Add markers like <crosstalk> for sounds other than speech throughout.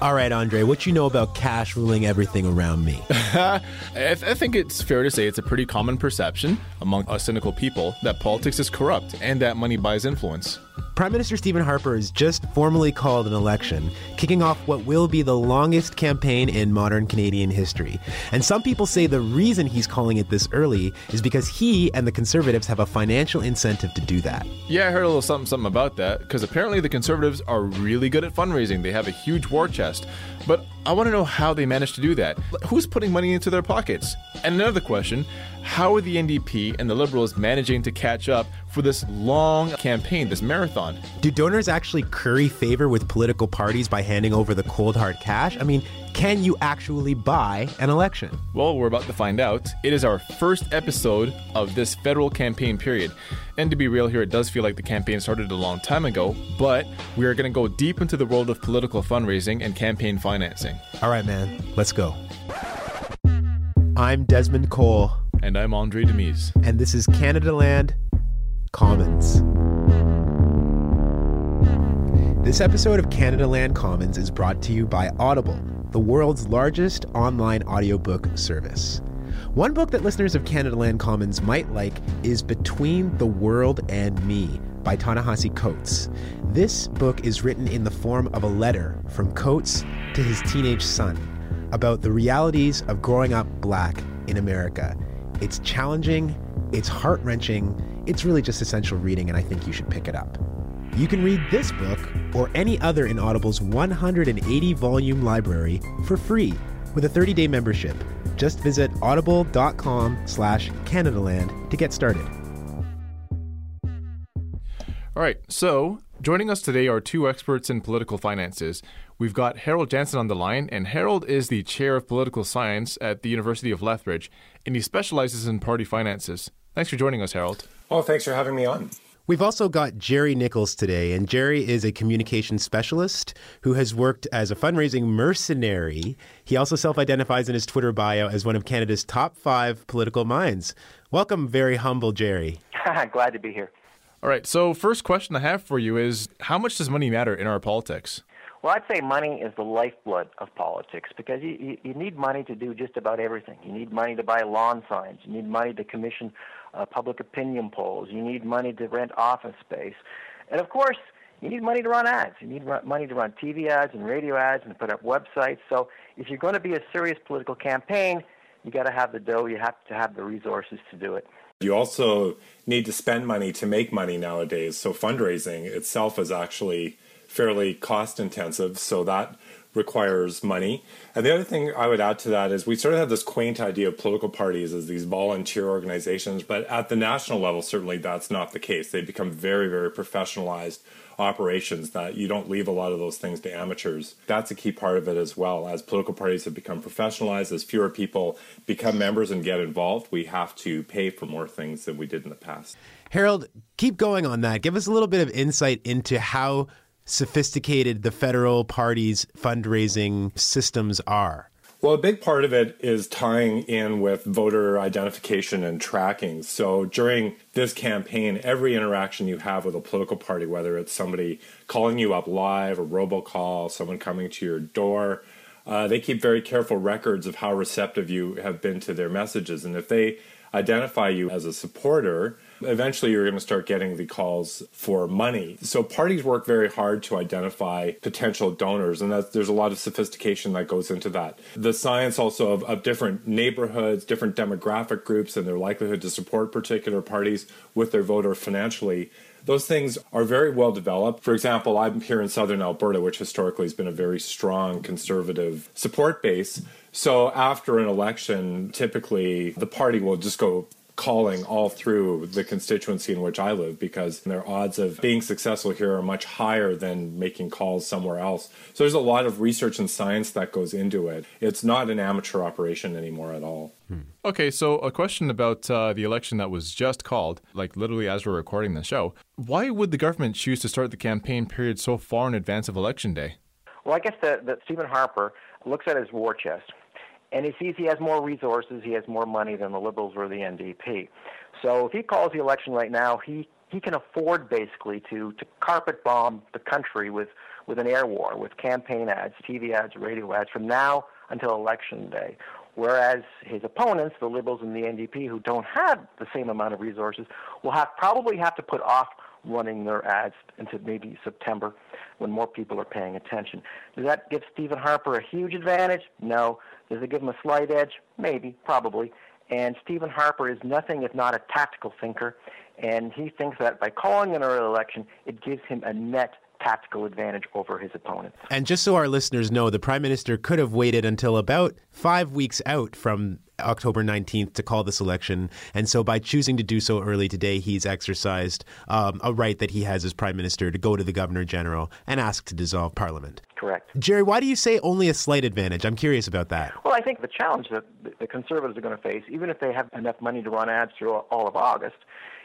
All right, Andray, what you know about cash ruling everything around me? <laughs> I, th- I think it's fair to say it's a pretty common perception among us cynical people that politics is corrupt and that money buys influence. Prime Minister Stephen Harper has just formally called an election, kicking off what will be the longest campaign in modern Canadian history. And some people say the reason he's calling it this early is because he and the Conservatives have a financial incentive to do that. Yeah, I heard a little something something about that because apparently the conservatives are really good at fundraising. They have a huge war chest. But I want to know how they managed to do that. Who's putting money into their pockets? And another question, how are the NDP and the Liberals managing to catch up for this long campaign, this marathon? Do donors actually curry favor with political parties by handing over the cold hard cash? I mean, can you actually buy an election? Well, we're about to find out. It is our first episode of this federal campaign period. And to be real here, it does feel like the campaign started a long time ago, but we are going to go deep into the world of political fundraising and campaign financing. All right, man, let's go. I'm Desmond Cole, And I'm Andray Domise. and this is Canadaland Commons. This episode of Canadaland Commons is brought to you by Audible, the world's largest online audiobook service. One book that listeners of Canadaland Commons might like is Between the World and Me by Ta-Nehisi Coates. This book is written in the form of a letter from Coates to his teenage son about the realities of growing up black in America. It's challenging, it's heart wrenching, it's really just essential reading, and I think you should pick it up. You can read this book or any other in Audible's 180 volume library for free with a 30 day membership. Just visit audible.com slash Canadaland to get started. All right, so joining us today are two experts in political finances. We've got Harold Jansen on the line, and Harold is the chair of political science at the University of Lethbridge, and he specializes in party finances. Thanks for joining us, Harold. Oh, thanks for having me on. We've also got Gerry Nicholls today, and Gerry is a communication specialist who has worked as a fundraising mercenary. He also self identifies in his Twitter bio as one of Canada's top five political minds. Welcome, very humble Gerry. <laughs> Glad to be here. All right, so first question I have for you is how much does money matter in our politics? Well, I'd say money is the lifeblood of politics because you, you, you need money to do just about everything. You need money to buy lawn signs. You need money to commission uh, public opinion polls. You need money to rent office space. And of course, you need money to run ads. You need money to run TV ads and radio ads and put up websites. So if you're going to be a serious political campaign, you got to have the dough. You have to have the resources to do it. You also need to spend money to make money nowadays. So fundraising itself is actually fairly cost intensive. So that requires money. And the other thing I would add to that is we sort of have this quaint idea of political parties as these volunteer organizations, but at the national level, certainly that's not the case. They become very, very professionalized operations that you don't leave a lot of those things to amateurs. That's a key part of it as well. As political parties have become professionalized, as fewer people become members and get involved, we have to pay for more things than we did in the past. Harold, keep going on that. Give us a little bit of insight into how sophisticated the federal parties' fundraising systems are. Well, a big part of it is tying in with voter identification and tracking. So during this campaign, every interaction you have with a political party, whether it's somebody calling you up live, a robocall, someone coming to your door, uh, they keep very careful records of how receptive you have been to their messages. And if they identify you as a supporter, eventually you're going to start getting the calls for money. So parties work very hard to identify potential donors, and there's a lot of sophistication that goes into that. The science also of, of different neighborhoods, different demographic groups, and their likelihood to support particular parties with their voter financially. Those things are very well developed. For example, I'm here in southern Alberta, which historically has been a very strong conservative support base. So after an election, typically the party will just go calling all through the constituency in which I live because their odds of being successful here are much higher than making calls somewhere else. So there's a lot of research and science that goes into it. It's not an amateur operation anymore at all. Okay, so a question about uh, the election that was just called, like literally as we're recording the show. Why would the government choose to start the campaign period so far in advance of Election Day? Well, I guess that, that Stephen Harper looks at his war chest and he sees he has more resources, he has more money than the Liberals or the NDP. So if he calls the election right now, he he can afford basically to to carpet bomb the country with with an air war, with campaign ads, TV ads, radio ads from now until election day. Whereas his opponents, the Liberals and the NDP, who don't have the same amount of resources, will have probably have to put off running their ads into maybe September when more people are paying attention. Does that give Stephen Harper a huge advantage? No. Does it give him a slight edge? Maybe, probably. And Stephen Harper is nothing if not a tactical thinker, and he thinks that by calling an early election, it gives him a net tactical advantage over his opponents. And just so our listeners know, the Prime Minister could have waited until about five weeks out from October 19th to call this election. And so by choosing to do so early today, he's exercised um, a right that he has as Prime Minister to go to the Governor General and ask to dissolve Parliament. Correct. Gerry, why do you say only a slight advantage? I'm curious about that. Well, I think the challenge that the Conservatives are going to face, even if they have enough money to run ads through all of August,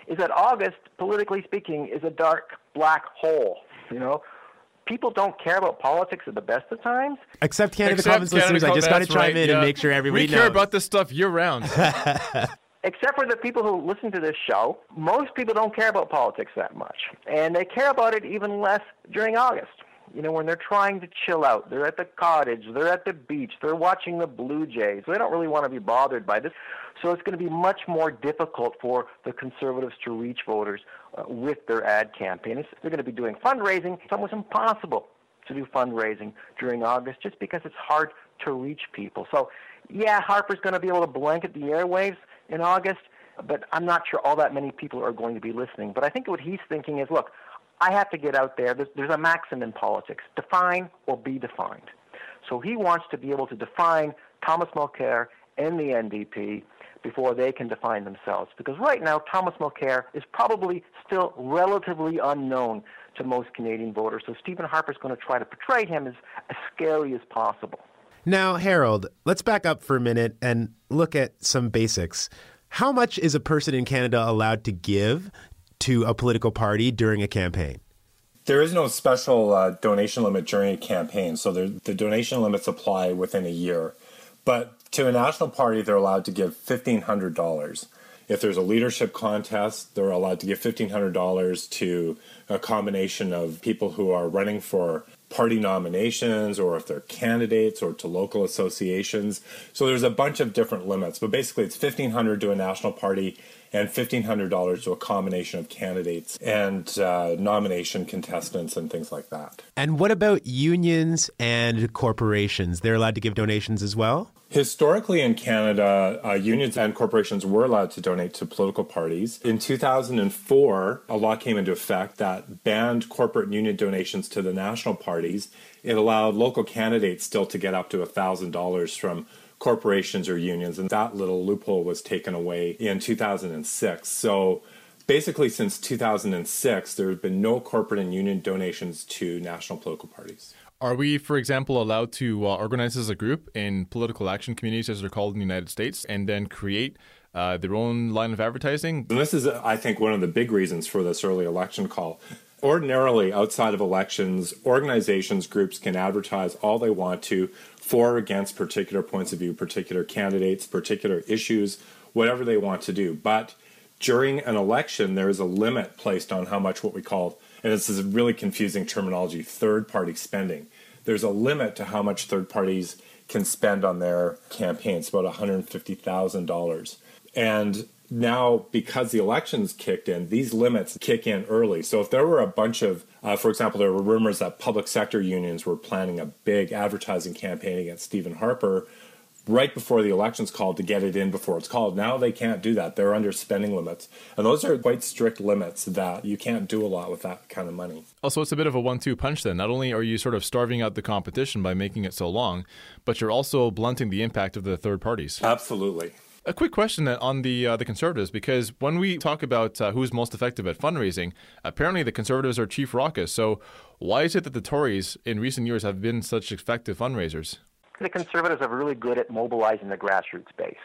is that August, politically speaking, is a dark black hole. You know, people don't care about politics at the best of times. Except Canada Except Commons Canada listeners, I just got to chime right, in yeah. and make sure everybody We care about this stuff year round. <laughs> Except for the people who listen to this show, most people don't care about politics that much. And they care about it even less during August. You know, when they're trying to chill out, they're at the cottage, they're at the beach, they're watching the Blue Jays. They don't really want to be bothered by this. So it's going to be much more difficult for the conservatives to reach voters uh, with their ad campaign. They're going to be doing fundraising. It's almost impossible to do fundraising during August just because it's hard to reach people. So, yeah, Harper's going to be able to blanket the airwaves in August, but I'm not sure all that many people are going to be listening. But I think what he's thinking is, look, I have to get out there. There's, a maxim in politics: define or be defined. So he wants to be able to define Thomas Mulcair and the NDP before they can define themselves. Because right now, Thomas Mulcair is probably still relatively unknown to most Canadian voters. So Stephen Harper's going to try to portray him as as scary as possible. Now, Harold, let's back up for a minute and look at some basics. How much is a person in Canada allowed to give to a political party during a campaign? There is no special uh, donation limit during a campaign, so the donation limits apply within a year. But to a national party, they're allowed to give $1,500. If there's a leadership contest, they're allowed to give $1,500 to a combination of people who are running for party nominations or if they're candidates or to local associations. So there's a bunch of different limits, but basically it's 1500 to a national party and $1,500 to a combination of candidates and uh, nomination contestants and things like that. And what about unions and corporations? They're allowed to give donations as well? Historically in Canada, uh, unions and corporations were allowed to donate to political parties. In 2004, a law came into effect that banned corporate and union donations to the national parties. It allowed local candidates still to get up to $1,000 from corporations or unions, and that little loophole was taken away in 2006. So basically, since 2006, there have been no corporate and union donations to national political parties. Are we, for example, allowed to uh, organize as a group in political action communities, as they're called in the United States, and then create uh, their own line of advertising? And this is, I think, one of the big reasons for this early election call. ordinarily outside of elections, organizations, groups can advertise all they want to for or against particular points of view, particular candidates, particular issues, whatever they want to do. But during an election, there is a limit placed on how much what we call, and this is a really confusing terminology, third party spending. There's a limit to how much third parties can spend on their campaigns, about $150,000. And now, because the elections kicked in, these limits kick in early. So, if there were a bunch of, uh, for example, there were rumors that public sector unions were planning a big advertising campaign against Stephen Harper right before the election's called to get it in before it's called. Now they can't do that. They're under spending limits. And those are quite strict limits that you can't do a lot with that kind of money. Also, it's a bit of a one two punch then. Not only are you sort of starving out the competition by making it so long, but you're also blunting the impact of the third parties. Absolutely. A quick question on the uh, the conservatives, because when we talk about uh, who's most effective at fundraising, apparently the conservatives are chief raucous. So why is it that the Tories in recent years have been such effective fundraisers? The conservatives are really good at mobilizing the grassroots base.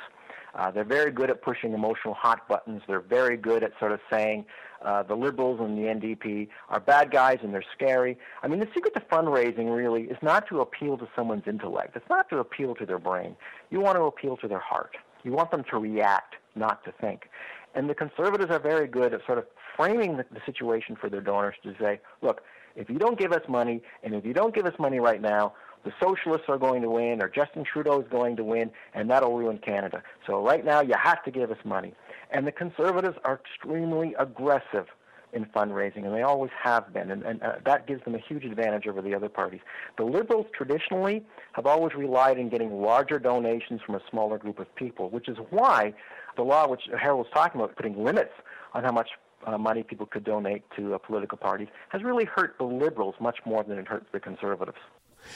Uh, they're very good at pushing emotional hot buttons. They're very good at sort of saying uh, the liberals and the NDP are bad guys and they're scary. I mean, the secret to fundraising really is not to appeal to someone's intellect. It's not to appeal to their brain. You want to appeal to their heart. You want them to react, not to think. And the conservatives are very good at sort of framing the, the situation for their donors to say, look, if you don't give us money, and if you don't give us money right now, the socialists are going to win, or Justin Trudeau is going to win, and that'll ruin Canada. So right now, you have to give us money. And the conservatives are extremely aggressive in fundraising, and they always have been, and, and uh, that gives them a huge advantage over the other parties. The Liberals traditionally have always relied on getting larger donations from a smaller group of people, which is why the law, which Harold was talking about, putting limits on how much uh, money people could donate to a political party, has really hurt the Liberals much more than it hurts the Conservatives.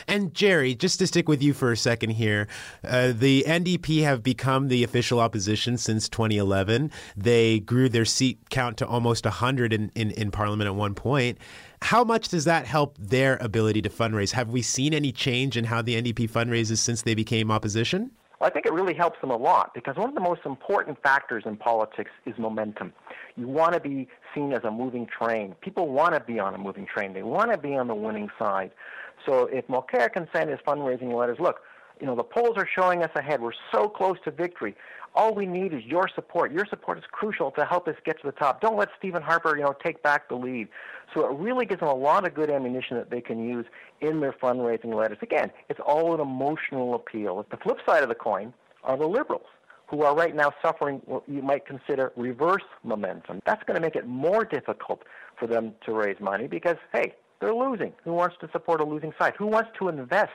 And Gerry, just to stick with you for a second here, uh, the NDP have become the official opposition since 2011. They grew their seat count to almost 100 in, in, in Parliament at one point. How much does that help their ability to fundraise? Have we seen any change in how the NDP fundraises since they became opposition? Well, I think it really helps them a lot because one of the most important factors in politics is momentum. You want to be seen as a moving train. People want to be on a moving train. They want to be on the winning side. So if Mulcair can send his fundraising letters, look, you know, the polls are showing us ahead. We're so close to victory. All we need is your support. Your support is crucial to help us get to the top. Don't let Stephen Harper, you know, take back the lead. So it really gives them a lot of good ammunition that they can use in their fundraising letters. Again, it's all an emotional appeal. The flip side of the coin are the liberals who are right now suffering what you might consider reverse momentum. That's going to make it more difficult for them to raise money because, hey, they're losing. Who wants to support a losing side? Who wants to invest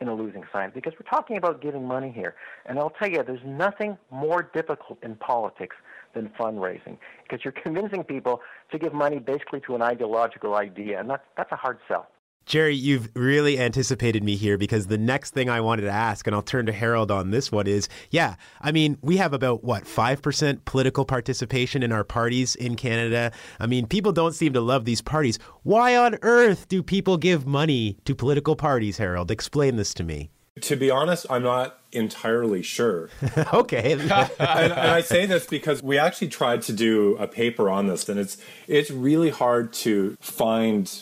in a losing side? Because we're talking about giving money here. And I'll tell you, there's nothing more difficult in politics than fundraising because you're <laughs> convincing people to give money basically to an ideological idea, and that's, that's a hard sell. Gerry, you've really anticipated me here because the next thing I wanted to ask, and I'll turn to Harold on this one, is yeah, I mean, we have about what, 5% political participation in our parties in Canada. I mean, people don't seem to love these parties. Why on earth do people give money to political parties, Harold? Explain this to me. To be honest, I'm not entirely sure. <laughs> okay. <laughs> and, and I say this because we actually tried to do a paper on this, and it's it's really hard to find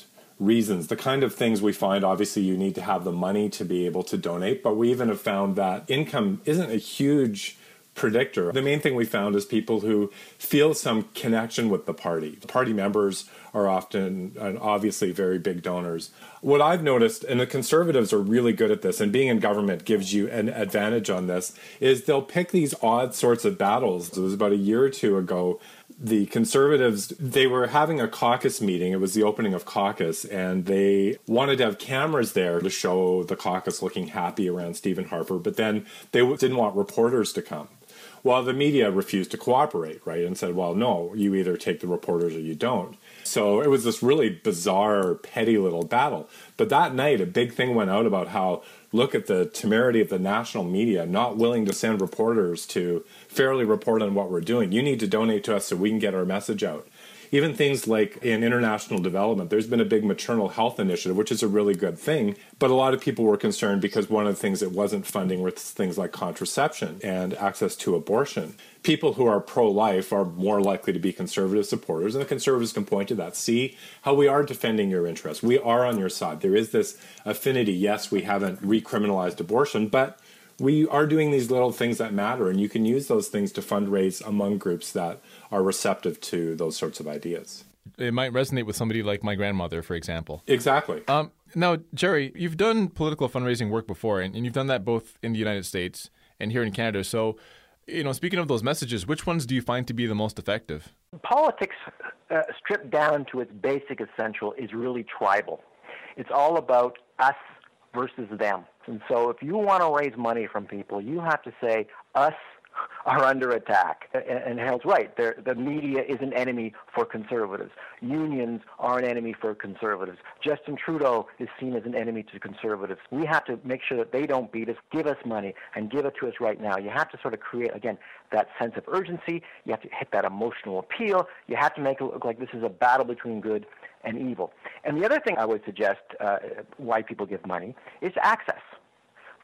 reasons. The kind of things we find, obviously, you need to have the money to be able to donate, but we even have found that income isn't a huge predictor. The main thing we found is people who feel some connection with the party. Party members are often and obviously very big donors. What I've noticed, and the conservatives are really good at this, and being in government gives you an advantage on this, is they'll pick these odd sorts of battles. It was about a year or two ago the conservatives they were having a caucus meeting. It was the opening of caucus and they wanted to have cameras there to show the caucus looking happy around stephen harper but then they didn't want reporters to come. Well the media refused to cooperate right and said well no you either take the reporters or you don't so it was this really bizarre petty little battle but that night a big thing went out about how look at the temerity of the national media not willing to send reporters to fairly report on what we're doing. You need to donate to us so we can get our message out. Even things like in international development, there's been a big maternal health initiative, which is a really good thing. But a lot of people were concerned because one of the things it wasn't funding was things like contraception and access to abortion. People who are pro life are more likely to be conservative supporters, and the conservatives can point to that. See how we are defending your interests. We are on your side. There is this affinity. Yes, we haven't recriminalized abortion, but we are doing these little things that matter, and you can use those things to fundraise among groups that are receptive to those sorts of ideas. It might resonate with somebody like my grandmother, for example. Exactly. Um, now, Gerry, you've done political fundraising work before, and, and you've done that both in the United States and here in Canada. So, you know, speaking of those messages, which ones do you find to be the most effective? Politics, uh, stripped down to its basic essential, is really tribal. It's all about us versus them. And so if you want to raise money from people, you have to say, us are under attack. And Harold's right. The media is an enemy for conservatives. Unions are an enemy for conservatives. Justin Trudeau is seen as an enemy to conservatives. We have to make sure that they don't beat us. Give us money and give it to us right now. You have to sort of create, again, that sense of urgency. You have to hit that emotional appeal. You have to make it look like this is a battle between good and evil. And the other thing I would suggest uh, why people give money is access.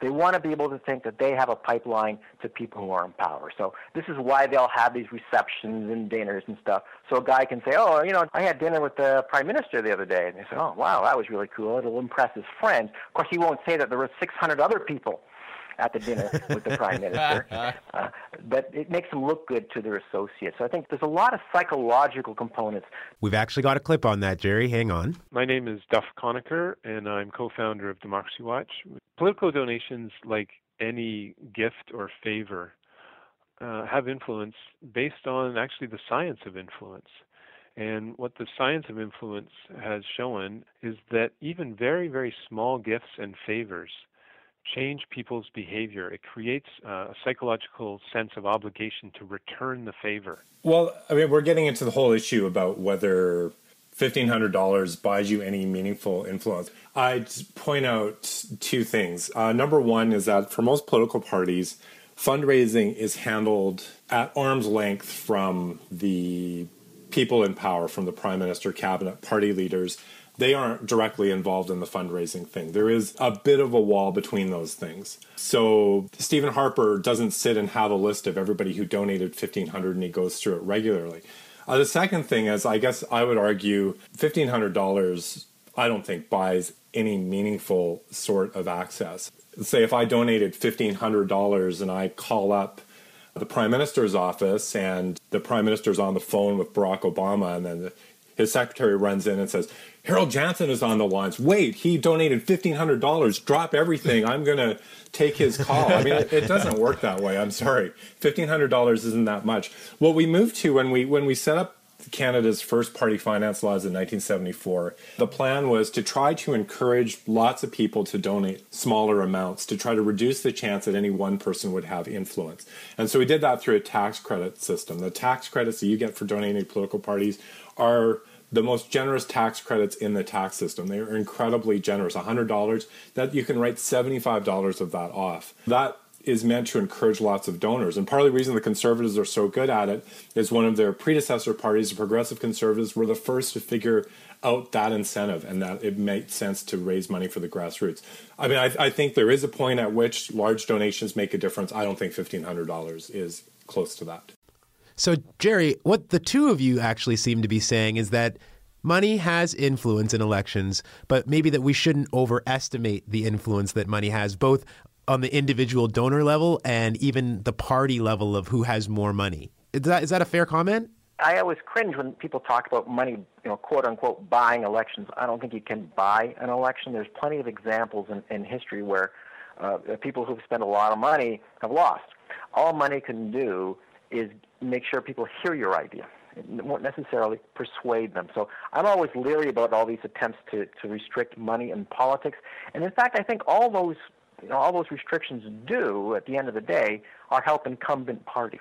They want to be able to think that they have a pipeline to people who are in power. So this is why they'll have these receptions and dinners and stuff. So a guy can say, "Oh, you know, I had dinner with the prime minister the other day," and they say, "Oh, wow, that was really cool." It'll impress his friends. Of course, he won't say that there were 600 other people at the dinner with the prime minister. <laughs> Uh, but it makes them look good to their associates. So I think there's a lot of psychological components. We've actually got a clip on that, Gerry. Hang on. My name is Duff Conacher, and I'm co founder of Democracy Watch. Political donations, like any gift or favor, uh, have influence based on actually the science of influence. And what the science of influence has shown is that even very, very small gifts and favors change people's behavior. It creates uh, a psychological sense of obligation to return the favor. Well, I mean, we're getting into the whole issue about whether $1,500 buys you any meaningful influence. I'd point out two things. Uh, number one is that for most political parties, fundraising is handled at arm's length from the people in power, from the prime minister, cabinet, party leaders they aren't directly involved in the fundraising thing. There is a bit of a wall between those things. So Stephen Harper doesn't sit and have a list of everybody who donated 1500 and he goes through it regularly. Uh, the second thing is I guess I would argue $1500 I don't think buys any meaningful sort of access. Say if I donated $1500 and I call up the prime minister's office and the prime minister's on the phone with Barack Obama and then his secretary runs in and says, Harold Jansen is on the lines. Wait, he donated $1,500. Drop everything. I'm going to take his call. I mean, it, it, doesn't work that way. I'm sorry. $1,500 isn't that much. What we moved to when we, when we set up Canada's first party finance laws in 1974, the plan was to try to encourage lots of people to donate smaller amounts to try to reduce the chance that any one person would have influence. And so we did that through a tax credit system. The tax credits that you get for donating to political parties are the most generous tax credits in the tax system. They are incredibly generous. $100 that you can write $75 of that off. That is meant to encourage lots of donors. And part of the reason the conservatives are so good at it is one of their predecessor parties, the progressive conservatives, were the first to figure out that incentive and that it made sense to raise money for the grassroots. I mean, I, I think there is a point at which large donations make a difference. I don't think $1,500 is close to that. So, Gerry, what the two of you actually seem to be saying is that money has influence in elections, but maybe that we shouldn't overestimate the influence that money has, both on the individual donor level and even the party level of who has more money. Is that, is that a fair comment? I always cringe when people talk about money, you know, quote unquote, buying elections. I don't think you can buy an election. There's plenty of examples in, in history where uh, people who've spent a lot of money have lost. All money can do is make sure people hear your idea. It won't necessarily persuade them. So I'm always leery about all these attempts to, to restrict money in politics. And in fact, I think all those you know, all those restrictions do, at the end of the day, are help incumbent parties.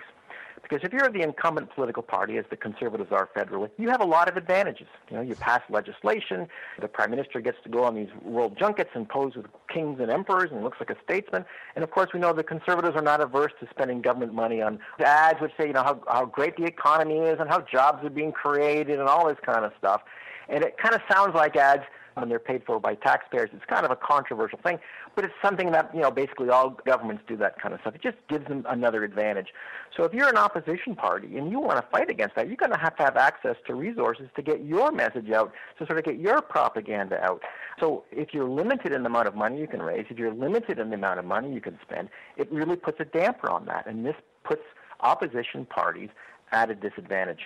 Because if you're the incumbent political party, as the Conservatives are federally, you have a lot of advantages. You know, you pass legislation, the Prime Minister gets to go on these world junkets and pose with kings and emperors and looks like a statesman. And of course, we know the Conservatives are not averse to spending government money on ads which say, you know, how, how great the economy is and how jobs are being created and all this kind of stuff. And it kind of sounds like ads when they're paid for by taxpayers. It's kind of a controversial thing, but it's something that, you know, basically all governments do that kind of stuff. It just gives them another advantage. So if you're an opposition party and you want to fight against that, you're going to have to have access to resources to get your message out, to sort of get your propaganda out. So if you're limited in the amount of money you can raise, if you're limited in the amount of money you can spend, it really puts a damper on that. And this puts opposition parties at a disadvantage.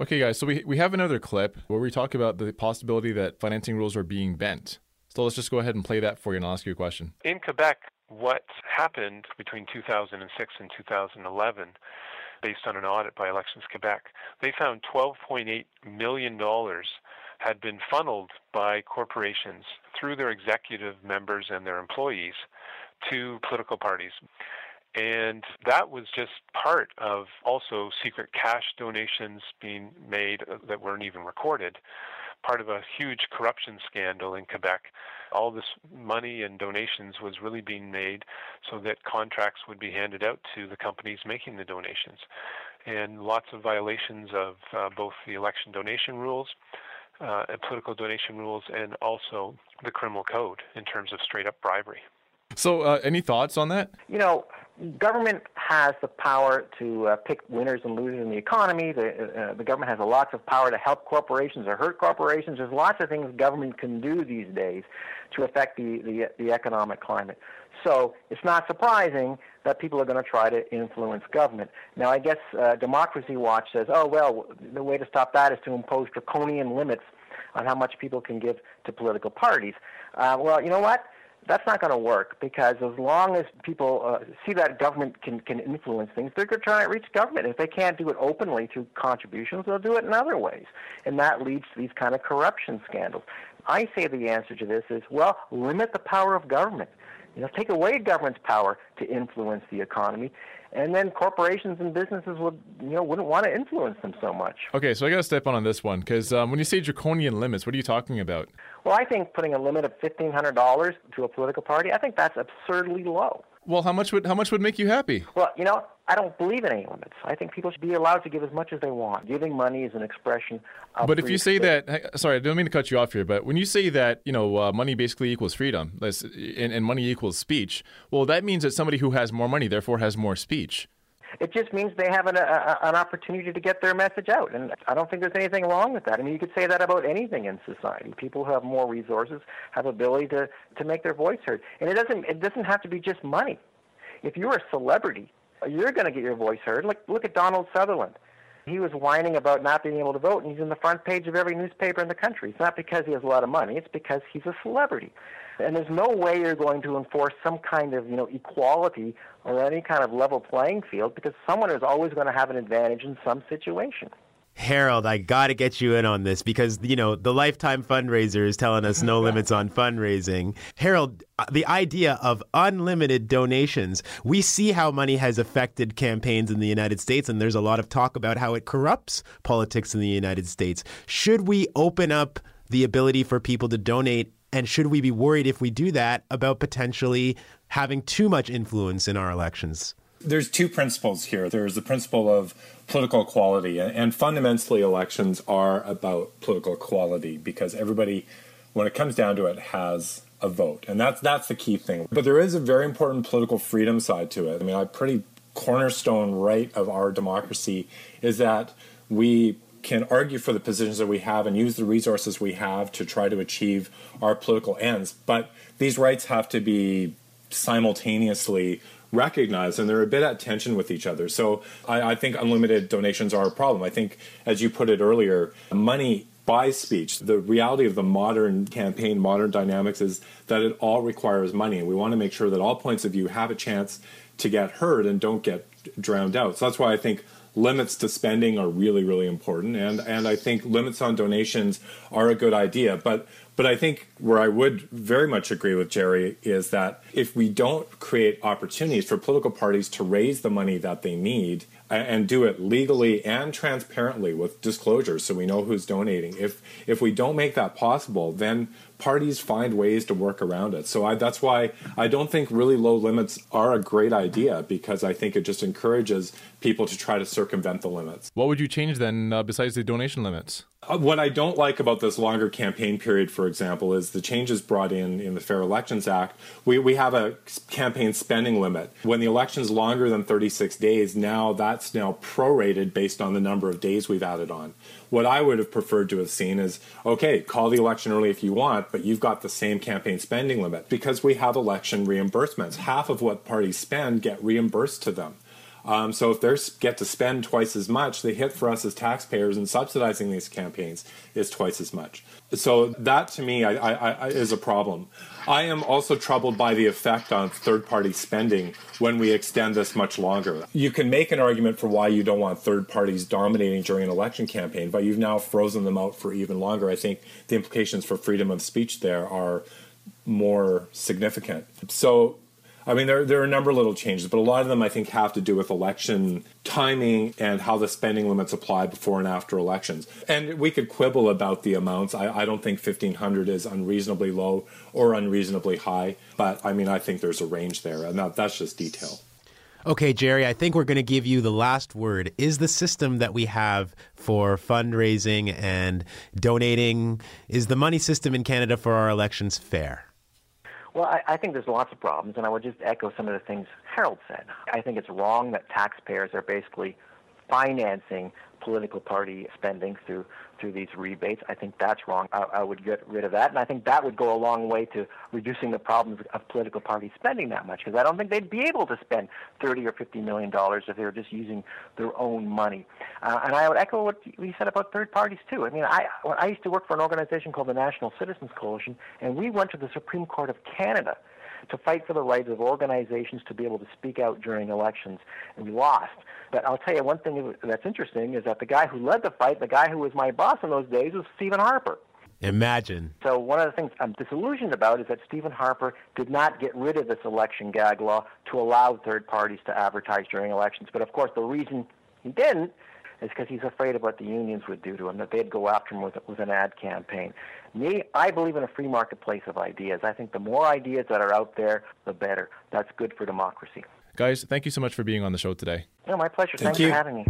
Okay, guys, so we, we have another clip where we talk about the possibility that financing rules are being bent. So let's just go ahead and play that for you and I'll ask you a question. In Quebec, what happened between 2006 and 2011, based on an audit by Elections Quebec, they found $12.8 million had been funneled by corporations through their executive members and their employees to political parties. And that was just part of also secret cash donations being made that weren't even recorded. Part of a huge corruption scandal in Quebec. All this money and donations was really being made so that contracts would be handed out to the companies making the donations. And lots of violations of uh, both the election donation rules uh, and political donation rules and also the criminal code in terms of straight up bribery. So, uh, any thoughts on that? You know, government has the power to uh, pick winners and losers in the economy. The, uh, the government has a lots of power to help corporations or hurt corporations. There's lots of things government can do these days to affect the, the, the economic climate. So it's not surprising that people are going to try to influence government. Now, I guess uh, Democracy Watch says, oh, well, the way to stop that is to impose draconian limits on how much people can give to political parties. Uh, well, you know what? That's not going to work because as long as people uh, see that government can, can influence things, they're going to try to reach government. If they can't do it openly through contributions, they'll do it in other ways. And that leads to these kind of corruption scandals. I say the answer to this is, well, limit the power of government. You know, take away government's power to influence the economy, and then corporations and businesses would, you know, wouldn't want to influence them so much. Okay, so I got to step on on this one because um, when you say draconian limits, what are you talking about? Well, I think putting a limit of fifteen hundred dollars to a political party, I think that's absurdly low. Well, how much would how much would make you happy? Well, you know, I don't believe in any limits. I think people should be allowed to give as much as they want. Giving money is an expression of. But if you say speech. that, sorry, I don't mean to cut you off here, but when you say that, you know, uh, money basically equals freedom, and, and money equals speech, well, that means that somebody who has more money therefore has more speech. It just means they have an, a, an opportunity to get their message out, and I don't think there's anything wrong with that. I mean, you could say that about anything in society. People who have more resources have ability to, to make their voice heard, and it doesn't it doesn't have to be just money. If you're a celebrity, you're going to get your voice heard. Look look at Donald Sutherland. He was whining about not being able to vote, and he's in the front page of every newspaper in the country. It's not because he has a lot of money; it's because he's a celebrity. And there's no way you're going to enforce some kind of, you know, equality or any kind of level playing field because someone is always going to have an advantage in some situation. Harold, I got to get you in on this because, you know, the Lifetime fundraiser is telling us no <laughs> limits on fundraising. Harold, uh, the idea of unlimited donations, we see how money has affected campaigns in the United States, and there's a lot of talk about how it corrupts politics in the United States. Should we open up the ability for people to donate? And should we be worried if we do that about potentially having too much influence in our elections? there's two principles here. There's the principle of political equality, and fundamentally, elections are about political equality because everybody, when it comes down to it, has a vote, and that's that's the key thing. But there is a very important political freedom side to it. I mean, a pretty cornerstone right of our democracy is that we can argue for the positions that we have and use the resources we have to try to achieve our political ends. But these rights have to be simultaneously recognized and they're a bit at tension with each other. So I, I think unlimited donations are a problem. I think, as you put it earlier, money buys speech. The reality of the modern campaign, modern dynamics is that it all requires money. And we want to make sure that all points of view have a chance to get heard and don't get drowned out. So that's why I think limits to spending are really really important and and I think limits on donations are a good idea but But I think where I would very much agree with Gerry is that if we don't create opportunities for political parties to raise the money that they need and do it legally and transparently with disclosures so we know who's donating, if if we don't make that possible, then parties find ways to work around it. So I, that's why I don't think really low limits are a great idea because I think it just encourages people to try to circumvent the limits. What would you change then uh, besides the donation limits? Uh, What I don't like about this longer campaign period, for example, is the changes brought in in the Fair Elections Act. We, we have a campaign spending limit. When the election is longer than 36 days, now that's now prorated based on the number of days we've added on. What I would have preferred to have seen is okay, call the election early if you want, but you've got the same campaign spending limit because we have election reimbursements. Half of what parties spend get reimbursed to them. Um, so if they get to spend twice as much, the hit for us as taxpayers in subsidizing these campaigns is twice as much. So that to me I, I, I, is a problem. I am also troubled by the effect on third-party spending when we extend this much longer. You can make an argument for why you don't want third parties dominating during an election campaign, but you've now frozen them out for even longer. I think the implications for freedom of speech there are more significant. So I mean, there, there are a number of little changes, but a lot of them I think have to do with election timing and how the spending limits apply before and after elections. And we could quibble about the amounts. I, I don't think 1500 is unreasonably low or unreasonably high, but I mean, I think there's a range there, and that, that's just detail. Okay, Gerry, I think we're going to give you the last word. Is the system that we have for fundraising and donating, is the money system in Canada for our elections fair? Well, I, I think there's lots of problems, and I would just echo some of the things Harold said. I think it's wrong that taxpayers are basically financing political party spending through through these rebates. I think that's wrong. I, I would get rid of that, and I think that would go a long way to reducing the problems of political parties spending that much. Because I don't think they'd be able to spend thirty or fifty million dollars if they were just using their own money. Uh, and I would echo what we said about third parties too. I mean, I I used to work for an organization called the National Citizens Coalition, and we went to the Supreme Court of Canada to fight for the rights of organizations to be able to speak out during elections, and we lost. But I'll tell you one thing that's interesting is that the guy who led the fight, the guy who was my boss in those days, was Stephen Harper. Imagine. So one of the things I'm disillusioned about is that Stephen Harper did not get rid of this election gag law to allow third parties to advertise during elections. But of course, the reason he didn't is because he's afraid of what the unions would do to him, that they'd go after him with, with an ad campaign. Me, I believe in a free marketplace of ideas. I think the more ideas that are out there, the better. That's good for democracy. Guys, thank you so much for being on the show today. No, my pleasure. Thank Thanks you. for having me.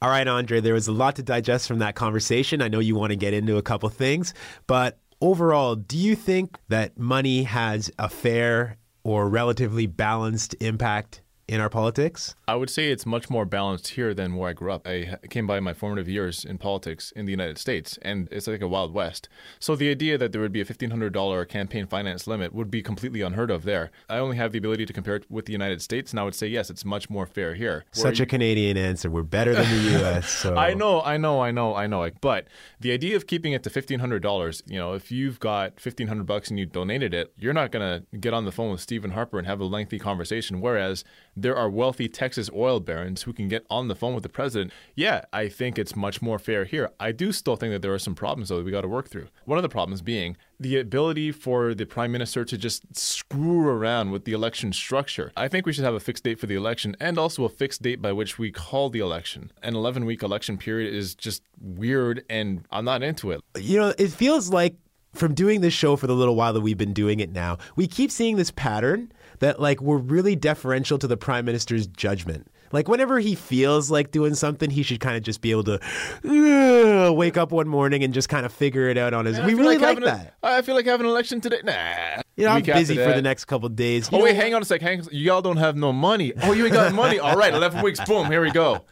All right, Andray, there was a lot to digest from that conversation. I know you want to get into a couple things, but overall, do you think that money has a fair or relatively balanced impact in our politics? I would say it's much more balanced here than where I grew up. I came by my formative years in politics in the United States, and it's like a wild west. So the idea that there would be a $1,500 campaign finance limit would be completely unheard of there. I only have the ability to compare it with the United States, and I would say, yes, it's much more fair here. Such a Canadian answer. We're better than the <laughs> U.S. So I know, I know, I know, I know. But the idea of keeping it to fifteen hundred dollars, you know, if you've got fifteen hundred bucks and you donated it, you're not gonna get on the phone with Stephen Harper and have a lengthy conversation. Whereas there are wealthy Texas oil barons who can get on the phone with the president. Yeah, I think it's much more fair here. I do still think that there are some problems though that we got to work through. One of the problems being the ability for the prime minister to just screw around with the election structure. I think we should have a fixed date for the election and also a fixed date by which we call the election. An 11 week election period is just weird and I'm not into it. you know, it feels like from doing this show for the little while that we've been doing it now, we keep seeing this pattern that like we're really deferential to the prime minister's judgment. Like whenever he feels like doing something, he should kind of just be able to uh, wake up one morning and just kind of figure it out on his. I we really like, a- that. I feel like having an election today. Nah. you know, I'm busy for the next couple days. You Oh, wait, know- hang on a sec. Hang on. Y'all don't have no money. Oh, you ain't got <laughs> money. All right, 11 weeks. Boom, here we go.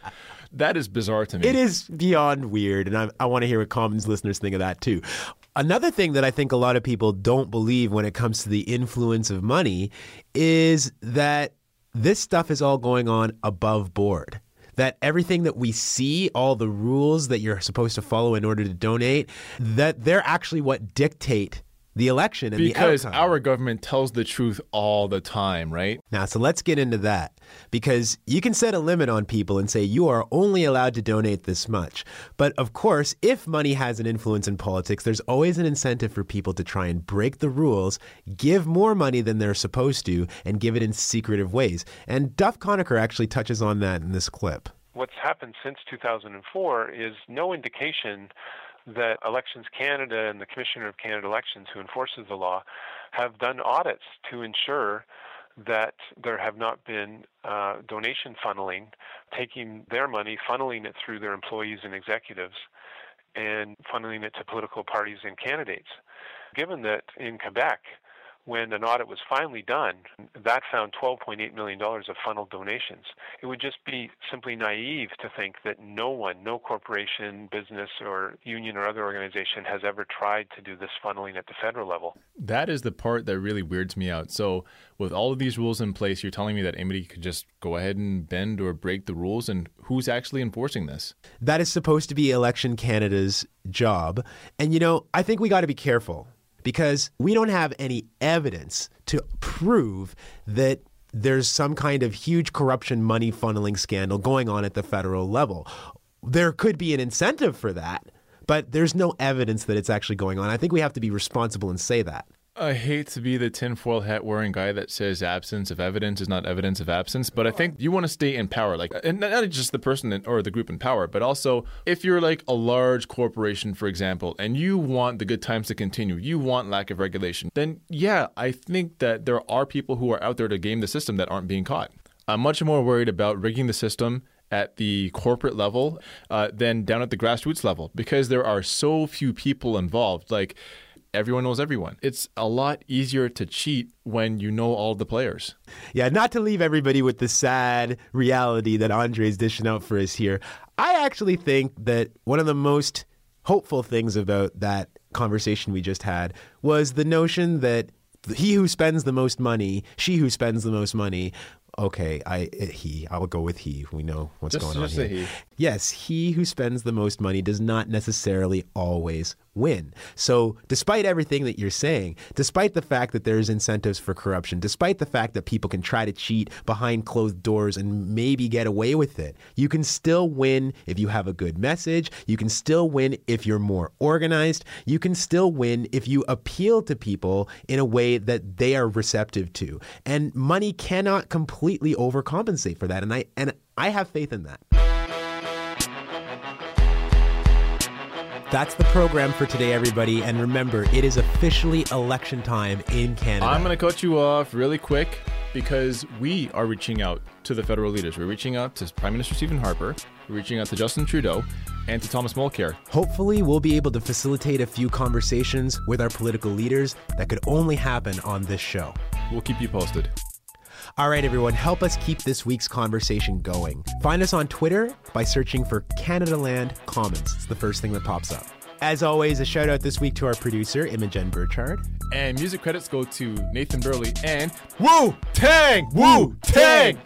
That is bizarre to me. It is beyond weird, and I, I want to hear what Commons listeners think of that too. Another thing that I think a lot of people don't believe when it comes to the influence of money is that this stuff is all going on above board. That everything that we see, all the rules that you're supposed to follow in order to donate, that they're actually what dictate the election and Because the outcome. our government tells the truth all the time, right? Now, so let's get into that because you can set a limit on people and say you are only allowed to donate this much. But of course, if money has an influence in politics, there's always an incentive for people to try and break the rules, give more money than they're supposed to, and give it in secretive ways. And Duff Conacher actually touches on that in this clip. What's happened since 2004 is no indication that Elections Canada and the Commissioner of Canada Elections, who enforces the law, have done audits to ensure that there have not been uh, donation funneling, taking their money, funneling it through their employees and executives, and funneling it to political parties and candidates. Given that in Quebec, when an audit was finally done, that found $12.8 million of funneled donations. It would just be simply naive to think that no one, no corporation, business, or union or other organization has ever tried to do this funneling at the federal level. That is the part that really weirds me out. So, with all of these rules in place, you're telling me that anybody could just go ahead and bend or break the rules, and who's actually enforcing this? That is supposed to be Election Canada's job. And, you know, I think we got to be careful because we don't have any evidence to prove that there's some kind of huge corruption money funneling scandal going on at the federal level. There could be an incentive for that, but there's no evidence that it's actually going on. I think we have to be responsible and say that. I hate to be the tinfoil hat wearing guy that says absence of evidence is not evidence of absence, but I think you want to stay in power, like, and not just the person in, or the group in power, but also if you're like a large corporation, for example, and you want the good times to continue, you want lack of regulation, then yeah, I think that there are people who are out there to game the system that aren't being caught. I'm much more worried about rigging the system at the corporate level uh, than down at the grassroots level because there are so few people involved. Like, everyone knows everyone. It's a lot easier to cheat when you know all the players. Yeah, not to leave everybody with the sad reality that Andray's dishing out for us here. I actually think that one of the most hopeful things about that conversation we just had was the notion that he who spends the most money, she who spends the most money, okay, I he, I will go with he. We know what's Just- going on here. Yes, he who spends the most money does not necessarily always win. So, despite everything that you're saying, despite the fact that there's incentives for corruption, despite the fact that people can try to cheat behind closed doors and maybe get away with it, you can still win if you have a good message. You can still win if you're more organized. You can still win if you appeal to people in a way that they are receptive to. And money cannot completely overcompensate for that. And I and I have faith in that. That's the program for today, everybody. And remember, it is officially election time in Canada. I'm going to cut you off really quick because we are reaching out to the federal leaders. We're reaching out to Prime Minister Stephen Harper, we're reaching out to Justin Trudeau, and to Thomas Mulcair. Hopefully, we'll be able to facilitate a few conversations with our political leaders that could only happen on this show. We'll keep you posted. All right, everyone, help us keep this week's conversation going. Find us on Twitter by searching for Canadaland Commons. It's the first thing that pops up. As always, a shout out this week to our producer, Imogen Burchard. And music credits go to Nathan Burley and Woo Tang! Wu-Tang!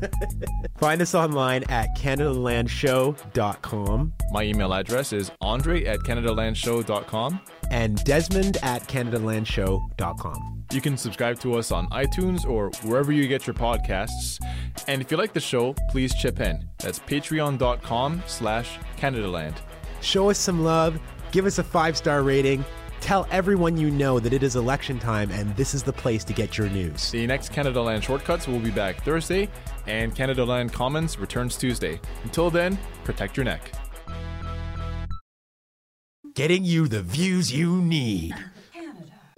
<laughs> Find us online at CanadaLandShow.com My email address is andray at canadalandshow.com. and Desmond at CanadaLandShow.com. You can subscribe to us on iTunes or wherever you get your podcasts. And if you like the show, please chip in. That's patreon.com slash Canadaland. Show us some love, give us a five star rating, tell everyone you know that it is election time and this is the place to get your news. The next Canadaland Shortcuts will be back Thursday, and Canadaland Commons returns Tuesday. Until then, protect your neck. Getting you the views you need.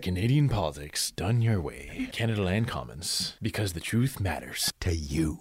Canadian politics done your way. Canada Land Commons, because the truth matters. To you.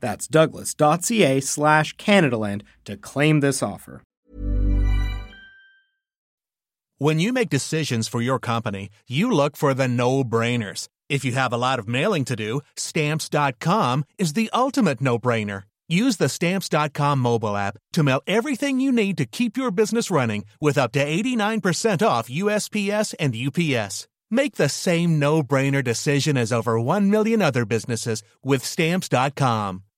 That's douglas.ca slash Canadaland to claim this offer. When you make decisions for your company, you look for the no brainers. If you have a lot of mailing to do, stamps.com is the ultimate no brainer. Use the stamps.com mobile app to mail everything you need to keep your business running with up to 89% off USPS and UPS. Make the same no brainer decision as over 1 million other businesses with stamps.com.